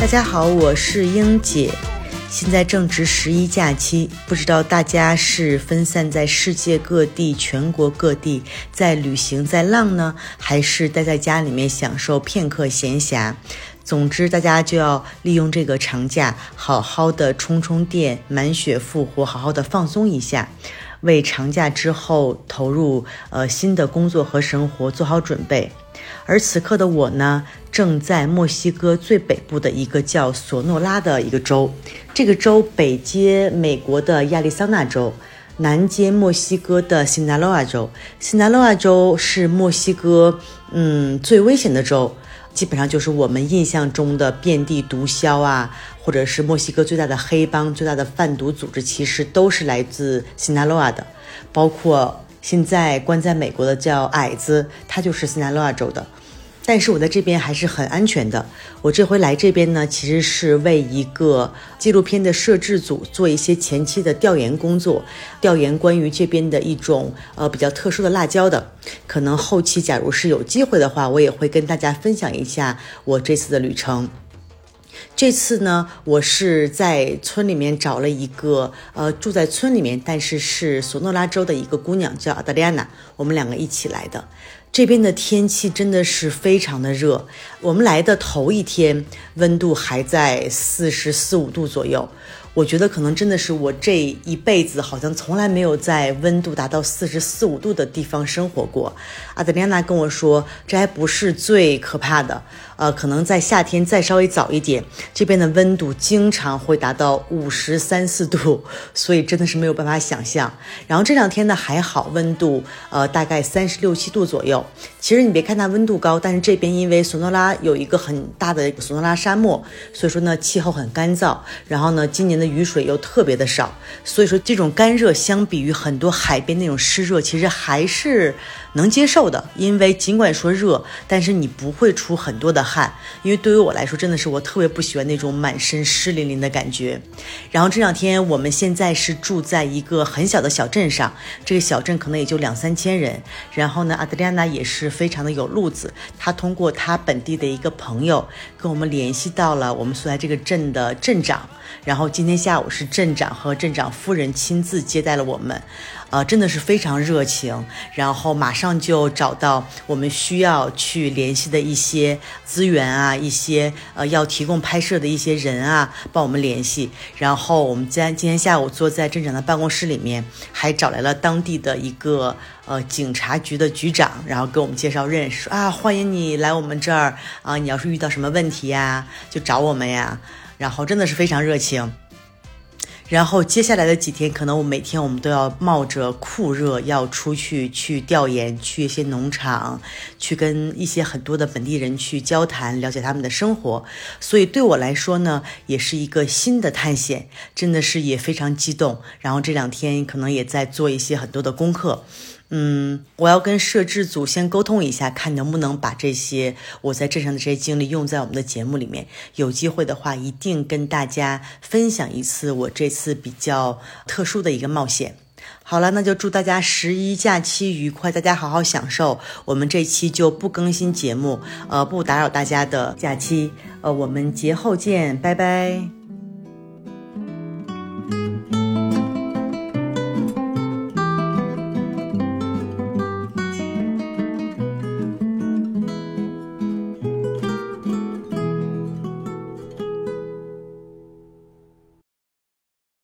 大家好，我是英姐。现在正值十一假期，不知道大家是分散在世界各地、全国各地在旅行在浪呢，还是待在家里面享受片刻闲暇？总之，大家就要利用这个长假，好好的充充电，满血复活，好好的放松一下，为长假之后投入呃新的工作和生活做好准备。而此刻的我呢，正在墨西哥最北部的一个叫索诺拉的一个州。这个州北接美国的亚利桑那州，南接墨西哥的辛纳罗瓦州。辛纳罗瓦州是墨西哥嗯最危险的州，基本上就是我们印象中的遍地毒枭啊，或者是墨西哥最大的黑帮、最大的贩毒组织，其实都是来自辛纳罗瓦的，包括。现在关在美国的叫矮子，他就是斯纳罗亚州的，但是我在这边还是很安全的。我这回来这边呢，其实是为一个纪录片的摄制组做一些前期的调研工作，调研关于这边的一种呃比较特殊的辣椒的。可能后期假如是有机会的话，我也会跟大家分享一下我这次的旅程。这次呢，我是在村里面找了一个，呃，住在村里面，但是是索诺拉州的一个姑娘，叫阿德丽安娜，我们两个一起来的。这边的天气真的是非常的热，我们来的头一天温度还在四十四五度左右。我觉得可能真的是我这一辈子好像从来没有在温度达到四十四五度的地方生活过。阿德丽娜跟我说，这还不是最可怕的，呃，可能在夏天再稍微早一点，这边的温度经常会达到五十三四度，所以真的是没有办法想象。然后这两天呢还好，温度呃大概三十六七度左右。其实你别看它温度高，但是这边因为索诺拉有一个很大的索诺拉沙漠，所以说呢气候很干燥。然后呢，今年的雨水又特别的少，所以说这种干热相比于很多海边那种湿热，其实还是能接受的。因为尽管说热，但是你不会出很多的汗。因为对于我来说，真的是我特别不喜欢那种满身湿淋淋的感觉。然后这两天我们现在是住在一个很小的小镇上，这个小镇可能也就两三千人。然后呢，阿德丽安娜也是非常的有路子，她通过她本地的一个朋友跟我们联系到了我们所在这个镇的镇长。然后今天下午是镇长和镇长夫人亲自接待了我们，呃，真的是非常热情。然后马上就找到我们需要去联系的一些资源啊，一些呃要提供拍摄的一些人啊，帮我们联系。然后我们今天今天下午坐在镇长的办公室里面，还找来了当地的一个呃警察局的局长，然后给我们介绍认识啊，欢迎你来我们这儿啊，你要是遇到什么问题呀，就找我们呀。然后真的是非常热情，然后接下来的几天，可能我每天我们都要冒着酷热要出去去调研，去一些农场，去跟一些很多的本地人去交谈，了解他们的生活。所以对我来说呢，也是一个新的探险，真的是也非常激动。然后这两天可能也在做一些很多的功课。嗯，我要跟摄制组先沟通一下，看能不能把这些我在镇上的这些经历用在我们的节目里面。有机会的话，一定跟大家分享一次我这次比较特殊的一个冒险。好了，那就祝大家十一假期愉快，大家好好享受。我们这期就不更新节目，呃，不打扰大家的假期。呃，我们节后见，拜拜。